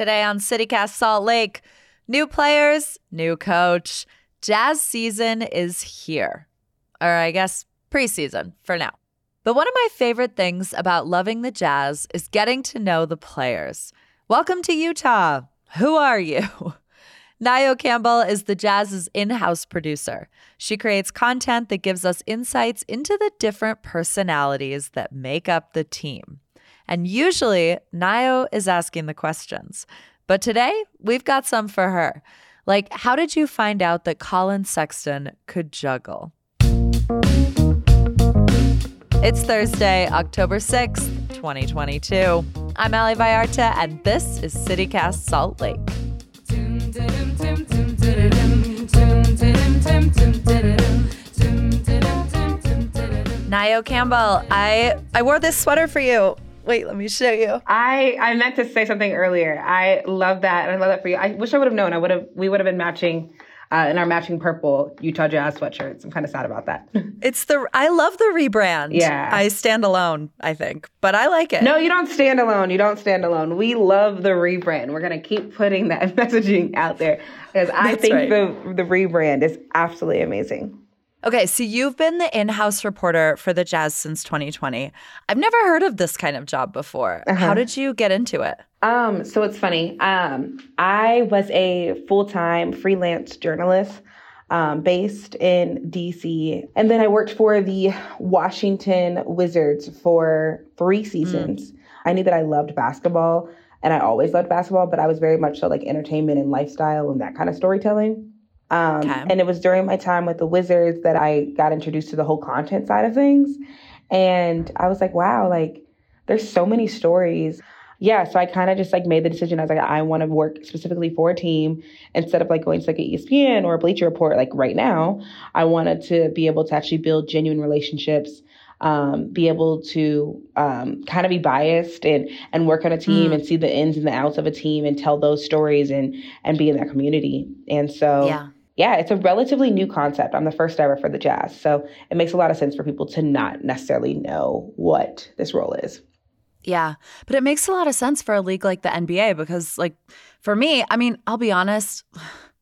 Today on CityCast Salt Lake, new players, new coach. Jazz season is here. Or I guess preseason for now. But one of my favorite things about loving the Jazz is getting to know the players. Welcome to Utah. Who are you? Nayo Campbell is the Jazz's in house producer. She creates content that gives us insights into the different personalities that make up the team. And usually, Nayo is asking the questions. But today, we've got some for her. Like, how did you find out that Collin Sexton could juggle? It's Thursday, October 6th, 2022. I'm Ali Vallarta, and this is CityCast Salt Lake. Nayo Campbell, I I wore this sweater for you. Wait, let me show you. I I meant to say something earlier. I love that, and I love that for you. I wish I would have known. I would have. We would have been matching. Uh, in our matching purple Utah Jazz sweatshirts. I'm kind of sad about that. It's the I love the rebrand. Yeah. I stand alone, I think, but I like it. no, you don't stand alone. You don't stand alone. We love the rebrand. We're gonna keep putting that messaging out there because I think right. the the rebrand is absolutely amazing. Okay, so you've been the in-house reporter for the Jazz since 2020. I've never heard of this kind of job before. How did you get into it? Um, so it's funny. Um, I was a full time freelance journalist um, based in DC. And then I worked for the Washington Wizards for three seasons. I knew that I loved basketball and I always loved basketball, but I was very much so like entertainment and lifestyle and that kind of storytelling. Um, Okay. And it was during my time with the Wizards that I got introduced to the whole content side of things. And I was like, wow, like there's so many stories. Yeah, so I kind of just like made the decision. I was like, I want to work specifically for a team instead of like going to like an ESPN or a Bleacher Report. Like right now, I wanted to be able to actually build genuine relationships, um, be able to um, kind of be biased and and work on a team and see the ins and the outs of a team and tell those stories and and be in that community. And so Yeah. Yeah, it's a relatively new concept. I'm the first ever for the Jazz, so it makes a lot of sense for people to not necessarily know what this role is. Yeah, but it makes a lot of sense for a league like the NBA because, like, for me, I mean, I'll be honest.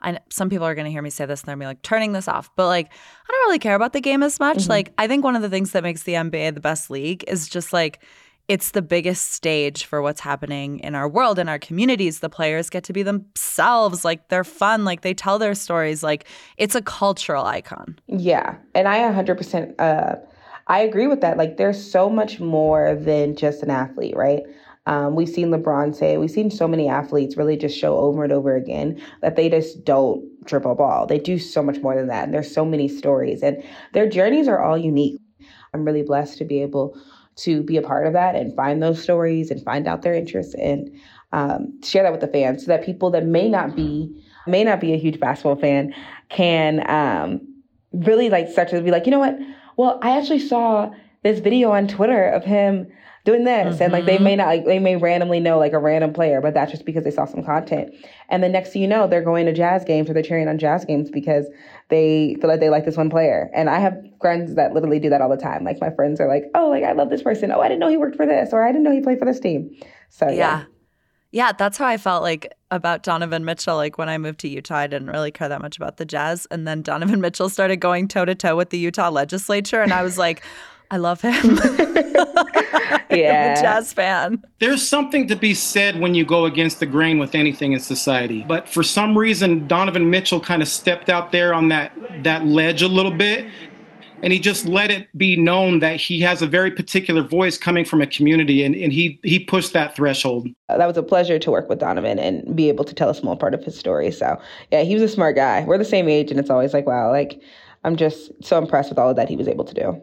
I some people are going to hear me say this and they're gonna be like turning this off, but like, I don't really care about the game as much. Mm-hmm. Like, I think one of the things that makes the NBA the best league is just like it's the biggest stage for what's happening in our world in our communities. The players get to be themselves, like they're fun, like they tell their stories, like it's a cultural icon. Yeah, and I 100% uh, I agree with that. Like, there's so much more than just an athlete, right? Um, we've seen LeBron say, we've seen so many athletes really just show over and over again that they just don't dribble ball. They do so much more than that. And there's so many stories, and their journeys are all unique. I'm really blessed to be able to be a part of that and find those stories and find out their interests and um, share that with the fans so that people that may not be may not be a huge basketball fan can um, really like start to be like, you know what? Well, I actually saw this video on Twitter of him doing this, and like they mm-hmm. may not like they may randomly know like a random player, but that's just because they saw some content. And the next thing you know, they're going to jazz games or they're cheering on jazz games because they feel like they like this one player. And I have friends that literally do that all the time. Like my friends are like, oh, like I love this person. Oh, I didn't know he worked for this, or I didn't know he played for this team. So yeah. Yeah. Yeah, that's how I felt like about Donovan Mitchell. Like when I moved to Utah, I didn't really care that much about the Jazz. And then Donovan Mitchell started going toe to toe with the Utah legislature. And I was like, I love him. I'm Yeah. a Jazz fan. There's something to be said when you go against the grain with anything in society. But for some reason, Donovan Mitchell kind of stepped out there on that, that ledge a little bit. And he just let it be known that he has a very particular voice coming from a community. And, and he, he pushed that threshold. Uh, that was a pleasure to work with Donovan and be able to tell a small part of his story. So yeah, he was a smart guy. We're the same age, and it's always like, wow, like I'm just so impressed with all of that he was able to do.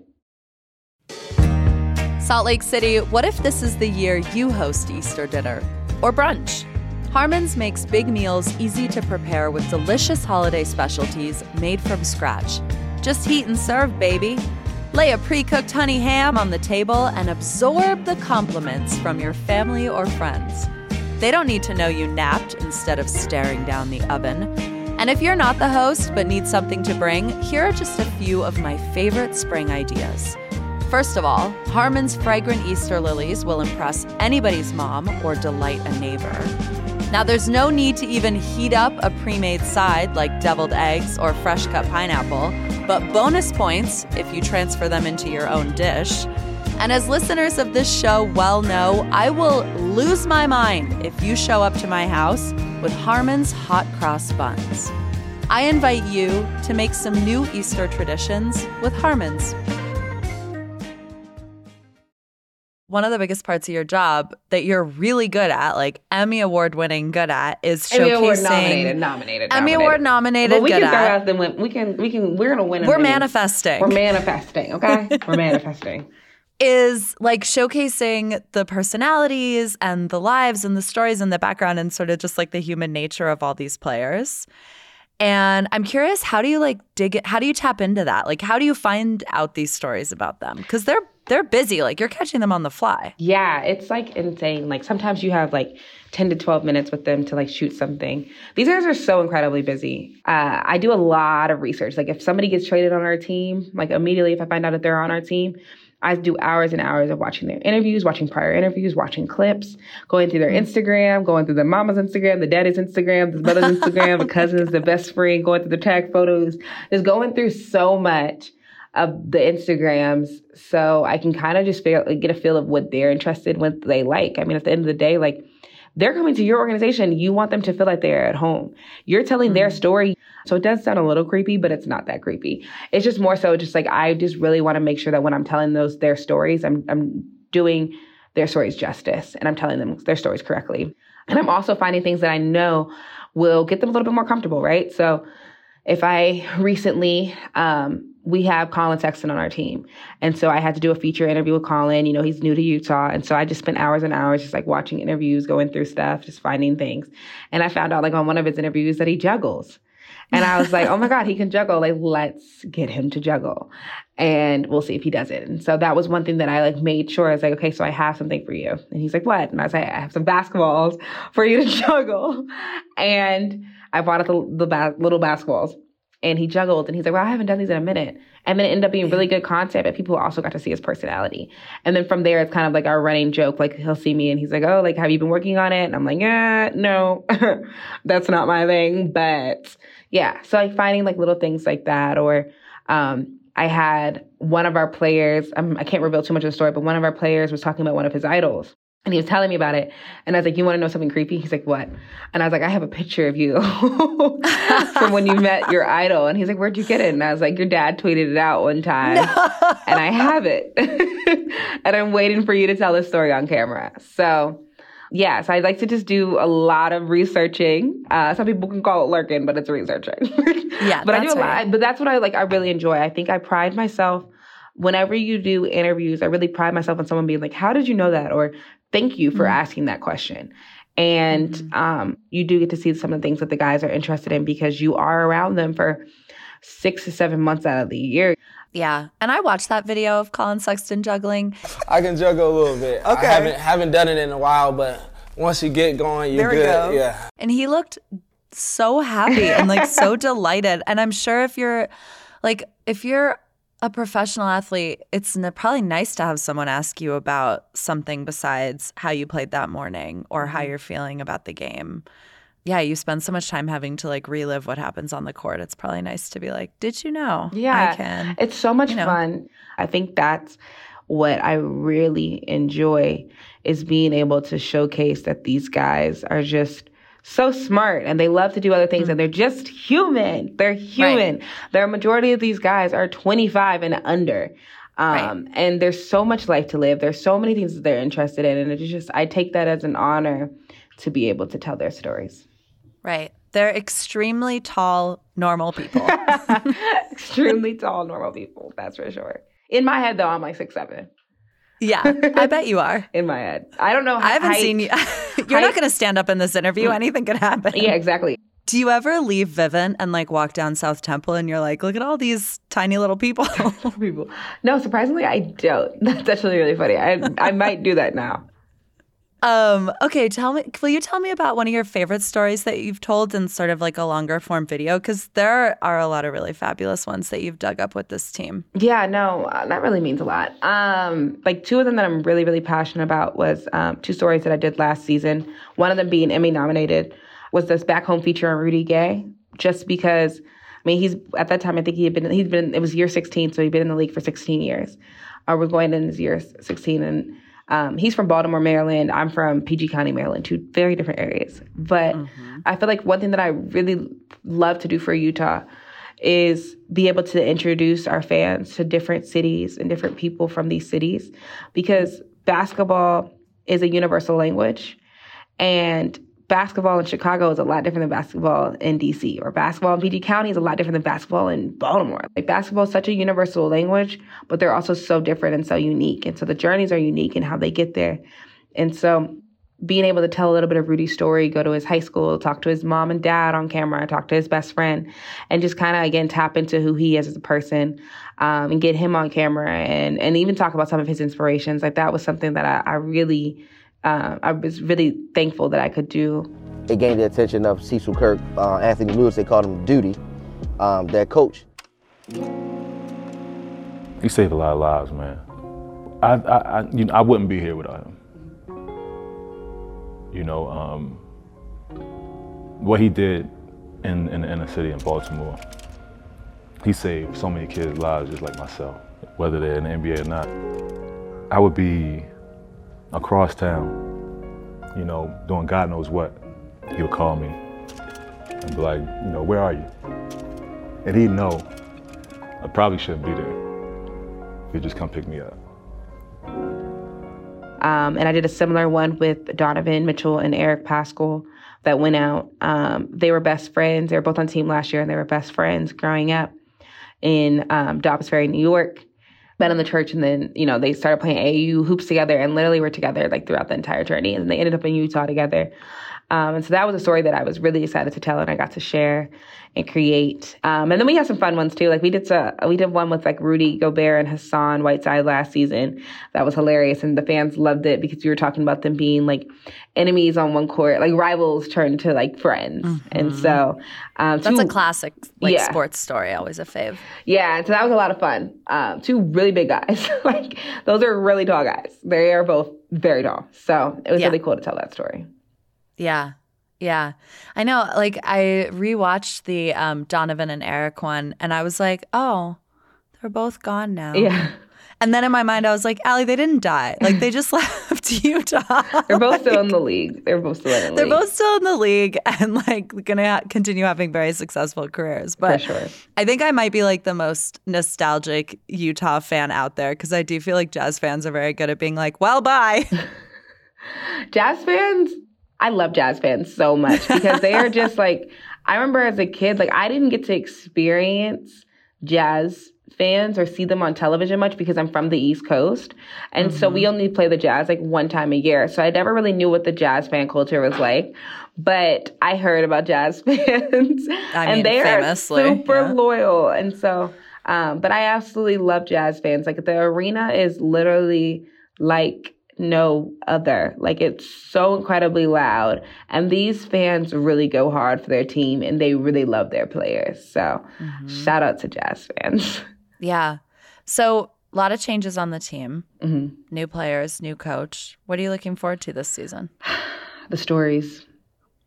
Salt Lake City, what if this is the year you host Easter dinner or brunch? Harmon's makes big meals easy to prepare with delicious holiday specialties made from scratch. Just heat and serve, baby. Lay a pre cooked honey ham on the table and absorb the compliments from your family or friends. They don't need to know you napped instead of staring down the oven. And if you're not the host but need something to bring, here are just a few of my favorite spring ideas. First of all, Harmon's fragrant Easter lilies will impress anybody's mom or delight a neighbor. Now, there's no need to even heat up a pre made side like deviled eggs or fresh cut pineapple, but bonus points if you transfer them into your own dish. And as listeners of this show well know, I will lose my mind if you show up to my house with Harmon's hot cross buns. I invite you to make some new Easter traditions with Harmon's. One of the biggest parts of your job that you're really good at, like Emmy Award winning good at, is showcasing Emmy Award nominated, nominated, Emmy nominated. Award nominated. But we good can at. out the win. We can, we can, we're gonna win. We're Emmy. manifesting. We're manifesting. Okay, we're manifesting. is like showcasing the personalities and the lives and the stories and the background and sort of just like the human nature of all these players. And I'm curious, how do you like dig it? How do you tap into that? Like, how do you find out these stories about them? Because they're they're busy. Like you're catching them on the fly. Yeah, it's like insane. Like sometimes you have like 10 to 12 minutes with them to like shoot something. These guys are so incredibly busy. Uh, I do a lot of research. Like if somebody gets traded on our team, like immediately if I find out that they're on our team, I do hours and hours of watching their interviews, watching prior interviews, watching clips, going through their Instagram, going through the mama's Instagram, the daddy's Instagram, the brother's Instagram, the cousins, the best friend, going through the tag photos, just going through so much of the Instagrams so I can kind of just feel, like, get a feel of what they're interested in, what they like. I mean, at the end of the day, like they're coming to your organization. You want them to feel like they're at home. You're telling their story. So it does sound a little creepy, but it's not that creepy. It's just more so just like I just really want to make sure that when I'm telling those their stories, I'm I'm doing their stories justice and I'm telling them their stories correctly. And I'm also finding things that I know will get them a little bit more comfortable, right? So if I recently, um, we have Collin Sexton on our team. And so I had to do a feature interview with Collin. You know, he's new to Utah. And so I just spent hours and hours just like watching interviews, going through stuff, just finding things. And I found out like on one of his interviews that he juggles. And I was like, oh my God, he can juggle. Like, let's get him to juggle. And we'll see if he does it. And so that was one thing that I like made sure. I was like, okay, so I have something for you. And he's like, what? And I was like, I have some basketballs for you to juggle. And I bought the, the ba- little basketballs and he juggled and he's like, well, I haven't done these in a minute. And then it ended up being really good content, but people also got to see his personality. And then from there, it's kind of like our running joke. Like he'll see me and he's like, oh, like, have you been working on it? And I'm like, yeah, no, that's not my thing. But yeah, so like finding like little things like that. Or um, I had one of our players, um, I can't reveal too much of the story, but one of our players was talking about one of his idols. And he was telling me about it. And I was like, You want to know something creepy? He's like, What? And I was like, I have a picture of you from when you met your idol. And he's like, Where'd you get it? And I was like, Your dad tweeted it out one time. No. And I have it. and I'm waiting for you to tell the story on camera. So, yeah, so I like to just do a lot of researching. Uh, some people can call it lurking, but it's researching. Yeah, but I do a lot. right. But that's what I like. I really enjoy. I think I pride myself whenever you do interviews. I really pride myself on someone being like, "How did you know that?" or "Thank you for Mhm. asking that question." And Mhm. um, you do get to see some of the things that the guys are interested in because you are around them for six to seven months out of the year. Yeah. And I watched that video of Collin Sexton juggling. I can juggle a little bit. Okay. I haven't haven't done it in a while, but once you get going, you're There we good. go. Yeah. And he looked so happy and like so delighted. And I'm sure if you're like, if you're a professional athlete, it's n- probably nice to have someone ask you about something besides how you played that morning or how mm-hmm. you're feeling about the game. Yeah, you spend so much time having to like relive what happens on the court. It's probably nice to be like, did you know? Yeah. I can. It's so much you know. fun. I think that's what I really enjoy is being able to showcase that these guys are just so smart and they love to do other things and they're just human. They're human. The majority of these guys are 25 and under. Um, and there's so much life to live. There's so many things that they're interested in. And it's just, I take that as an honor to be able to tell their stories. Right. They're extremely tall, normal people. Extremely tall, normal people. That's for sure. In my head, though, I'm like six seven. yeah, I bet you are. In my head, I don't know. I haven't height. seen you. You're not going to stand up in this interview. Mm. Anything could happen. Yeah, exactly. Do you ever leave Vivint and like walk down South Temple and you're like, look at all these tiny little people? People. No, surprisingly, I don't. That's actually really funny. I I might do that now. Um, okay, tell me, will you tell me about one of your favorite stories that you've told in sort of like a longer form video? Because there are a lot of really fabulous ones that you've dug up with this team. Yeah, no, uh, that really means a lot. Um, like two of them that I'm really, really passionate about was um, two stories that I did last season. One of them being Emmy nominated was this back home feature on Rudy Gay, just because. I mean, he's at that time. I think he had been. He's been. It was year 16, so he'd been in the league for 16 years. Or was going in his year 16, and um, he's from Baltimore, Maryland. I'm from PG County, Maryland, two very different areas. But mm-hmm. I feel like one thing that I really love to do for Utah is be able to introduce our fans to different cities and different people from these cities because basketball is a universal language. And basketball in Chicago is a lot different than basketball in DC, or basketball in PG County is a lot different than basketball in Baltimore. Like basketball is such a universal language, but they're also so different and so unique. And so the journeys are unique in how they get there. And so being able to tell a little bit of Rudy's story, go to his high school, talk to his mom and dad on camera, talk to his best friend, and just kind of again tap into who he is as a person, um, and get him on camera, and and even talk about some of his inspirations. Like that was something that I, I really uh, I was really thankful that I could do. It gained the attention of Cecil Kirk, uh, Anthony Lewis, they called him Duty, um, their coach. He saved a lot of lives, man. I, I, I, you know, I wouldn't be here without him. You know, um, what he did in, in the inner city in Baltimore, he saved so many kids' lives just like myself, whether they're in the NBA or not. I would be across town, you know, doing God knows what, he would call me and be like, you know, where are you? And he'd know I probably shouldn't be there. He'd just come pick me up. Um, and I did a similar one with Donovan Mitchell and Eric Paschall that went out. Um, they were best friends. They were both on team last year, and they were best friends growing up in um, Dobbs Ferry, New York met in the church and then, you know, they started playing AU hoops together and literally were together like throughout the entire journey. And they ended up in Utah together. Um, and so that was a story that I was really excited to tell and I got to share and create. Um, and then we had some fun ones too. Like we did some, we did one with like Rudy Gobert and Hassan Whiteside last season. That was hilarious, and the fans loved it because we were talking about them being like enemies on one court, like rivals turned to like friends. Mm-hmm. And so um, that's two, a classic like yeah. sports story, always a fave. Yeah, and so that was a lot of fun. Um, two really big guys, like those are really tall guys. They are both very tall, so it was yeah. really cool to tell that story. Yeah. Yeah. I know. Like, I rewatched the um, Donovan and Eric one, and I was like, oh, they're both gone now. Yeah. And then in my mind, I was like, Allie, they didn't die. Like, they just left Utah. They're both like, still in the league. They're both still in the they're league. They're both still in the league and, like, to ha- continue having very successful careers. But sure. I think I might be, like, the most nostalgic Utah fan out there because I do feel like Jazz fans are very good at being like, well, bye. Jazz fans I love jazz fans so much because they are just like, I remember as a kid, like I didn't get to experience jazz fans or see them on television much because I'm from the East Coast. And mm-hmm. so we mm-hmm. only play the jazz like one time a year. So I never really knew what the jazz fan culture was like. But I heard about jazz fans I and mean, they famously, are super yeah. loyal. And so, um, but I absolutely love jazz fans. Like the arena is literally like no other. Like it's so incredibly loud. And these fans really go hard for their team and they really love their players. So mm-hmm. shout out to Jazz fans. Yeah. So a lot of changes on the team. Mm-hmm. New players, new coach. What are you looking forward to this season? the stories.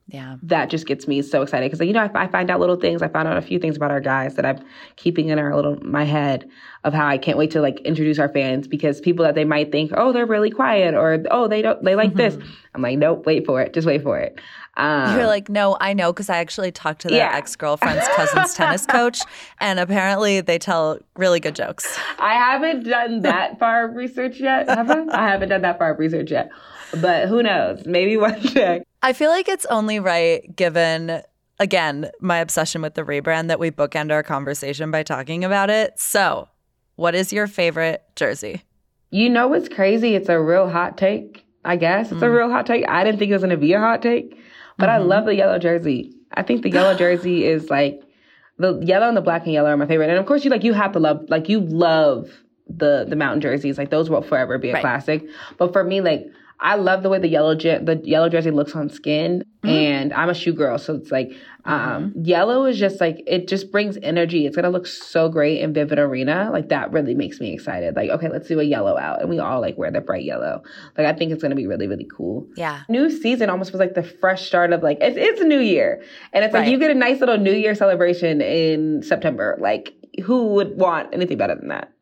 Yeah. That just gets me so excited because, you know, I, I, find out little things. I found out a few things about our guys that I'm keeping in our little, my head of how I can't wait to like introduce our fans because people that they might think, oh, they're really quiet or, oh, they don't, they like mm-hmm. this. I'm like, nope, wait for it. Just wait for it. Um, You're like, no, I know because I actually talked to their yeah. ex girlfriend's cousin's tennis coach, and apparently they tell really good jokes. I haven't done that far of research yet, have I? I haven't done that far of research yet, but who knows? Maybe one day. I feel like it's only right given again my obsession with the rebrand that we bookend our conversation by talking about it. So, what is your favorite jersey? You know what's crazy? It's a real hot take. I guess it's mm. a real hot take. I didn't think it was going to be a hot take, but mm-hmm. I love the yellow jersey. I think the yellow jersey is like the yellow and the black and yellow are my favorite. And of course, you like you have to love like you love the the mountain jerseys. Like those will forever be a right. classic. But for me, like I love the way the yellow je- the yellow jersey looks on skin, mm-hmm. and I'm a shoe girl, so it's like um, mm-hmm. yellow is just like it just brings energy. It's gonna look so great in Vivint Arena. Like that really makes me excited. Like okay, let's do a yellow out, and we all like wear the bright yellow. Like I think it's gonna be really really cool. Yeah. New season almost was like the fresh start of like it's it's a new year, and it's right. like you get a nice little New Year celebration in September. Like who would want anything better than that?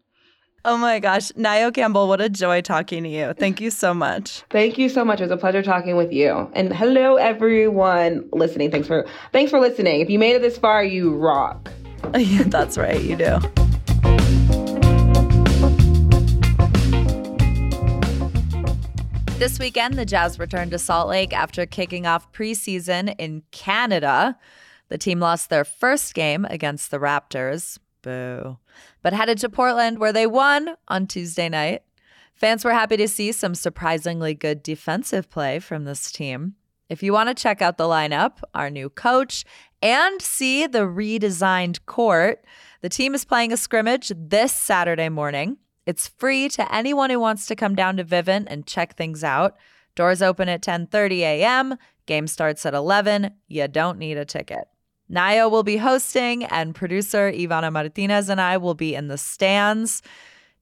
Oh my gosh. Nayo Campbell, what a joy talking to you. Thank you so much. Thank you so much. It was a pleasure talking with you. And hello everyone listening. Thanks for thanks for listening. If you made it this far, you rock. yeah, that's right, you do. This weekend, the Jazz returned to Salt Lake after kicking off preseason in Canada. The team lost their first game against the Raptors. Boo. But headed to Portland where they won on Tuesday night. Fans were happy to see some surprisingly good defensive play from this team. If you want to check out the lineup, our new coach, and see the redesigned court, the team is playing a scrimmage this Saturday morning. It's free to anyone who wants to come down to Vivint and check things out. Doors open at 10:30 a.m. Game starts at 11. You don't need a ticket. Nayo will be hosting, and producer Ivana Martinez and I will be in the stands.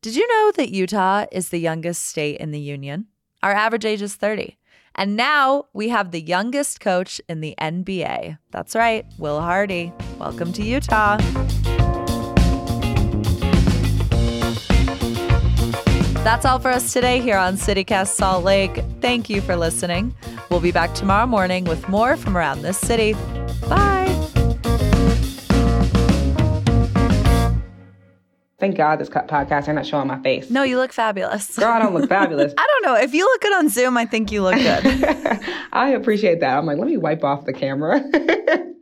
Did you know that Utah is the youngest state in the union? Our average age is 30. And now we have the youngest coach in the NBA. That's right, Will Hardy. Welcome to Utah. That's all for us today here on CityCast Salt Lake. Thank you for listening. We'll be back tomorrow morning with more from around this city. Bye. Thank God this podcast are not showing my face. No, you look fabulous. Girl, I don't look fabulous. I don't know. If you look good on Zoom, I think you look good. I appreciate that. I'm like, let me wipe off the camera.